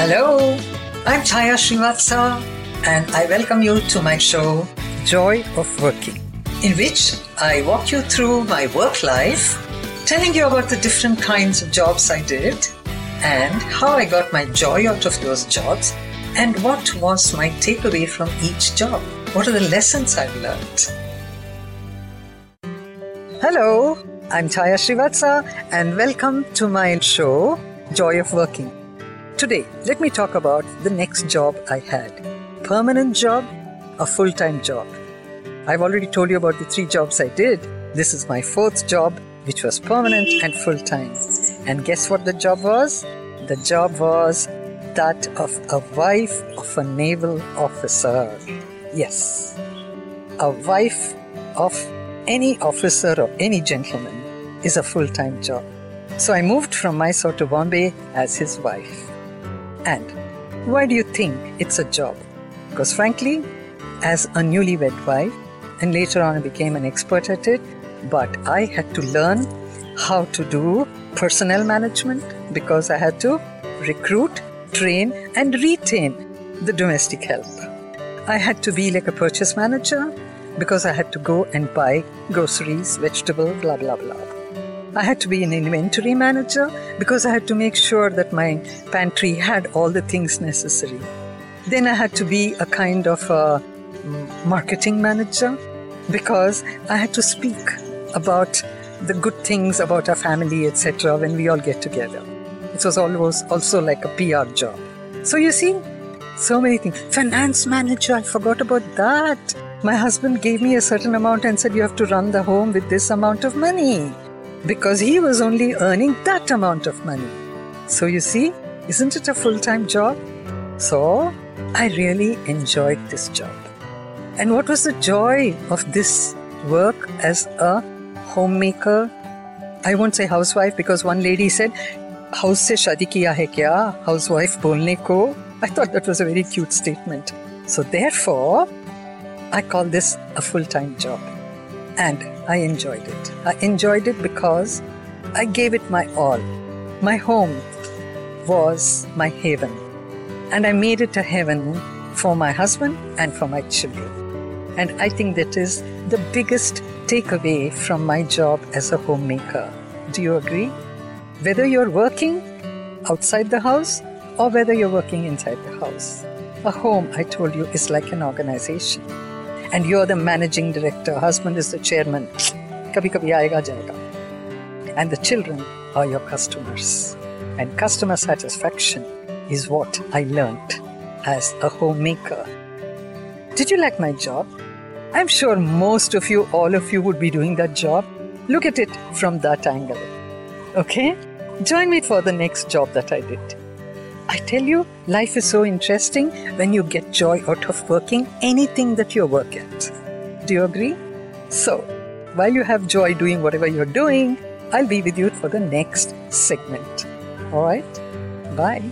Hello, I'm Chaya Srivatsa, and I welcome you to my show, Joy of Working, in which I walk you through my work life, telling you about the different kinds of jobs I did, and how I got my joy out of those jobs, and what was my takeaway from each job. What are the lessons I've learned? Hello, I'm Chaya Srivatsa, and welcome to my show, Joy of Working. Today, let me talk about the next job I had permanent job, a full time job. I've already told you about the three jobs I did. This is my fourth job, which was permanent and full time. And guess what the job was? The job was that of a wife of a naval officer. Yes, a wife of any officer or any gentleman is a full time job. So I moved from Mysore to Bombay as his wife. And why do you think it's a job? Because frankly, as a newlywed wife, and later on I became an expert at it, but I had to learn how to do personnel management because I had to recruit, train, and retain the domestic help. I had to be like a purchase manager because I had to go and buy groceries, vegetables, blah, blah, blah. I had to be an inventory manager because I had to make sure that my pantry had all the things necessary. Then I had to be a kind of a mm, marketing manager because I had to speak about the good things about our family, etc., when we all get together. It was always also like a PR job. So you see, so many things. Finance manager, I forgot about that. My husband gave me a certain amount and said, You have to run the home with this amount of money because he was only earning that amount of money. So you see, isn't it a full time job? So I really enjoyed this job. And what was the joy of this work as a homemaker? I won't say housewife because one lady said, House se shadi kiya hai kya? Housewife bolne ko? I thought that was a very cute statement. So therefore, I call this a full time job and I enjoyed it. I enjoyed it because I gave it my all. My home was my haven, and I made it a heaven for my husband and for my children. And I think that is the biggest takeaway from my job as a homemaker. Do you agree? Whether you're working outside the house or whether you're working inside the house, a home, I told you, is like an organization and you're the managing director, husband is the chairman. Kabhi kabhi aayega jayega. And the children are your customers. And customer satisfaction is what I learned as a homemaker. Did you like my job? I'm sure most of you, all of you, would be doing that job. Look at it from that angle. Okay? Join me for the next job that I did. I tell you, life is so interesting when you get joy out of working anything that you work at. Do you agree? So, while you have joy doing whatever you're doing, I'll be with you for the next segment. All right? Bye.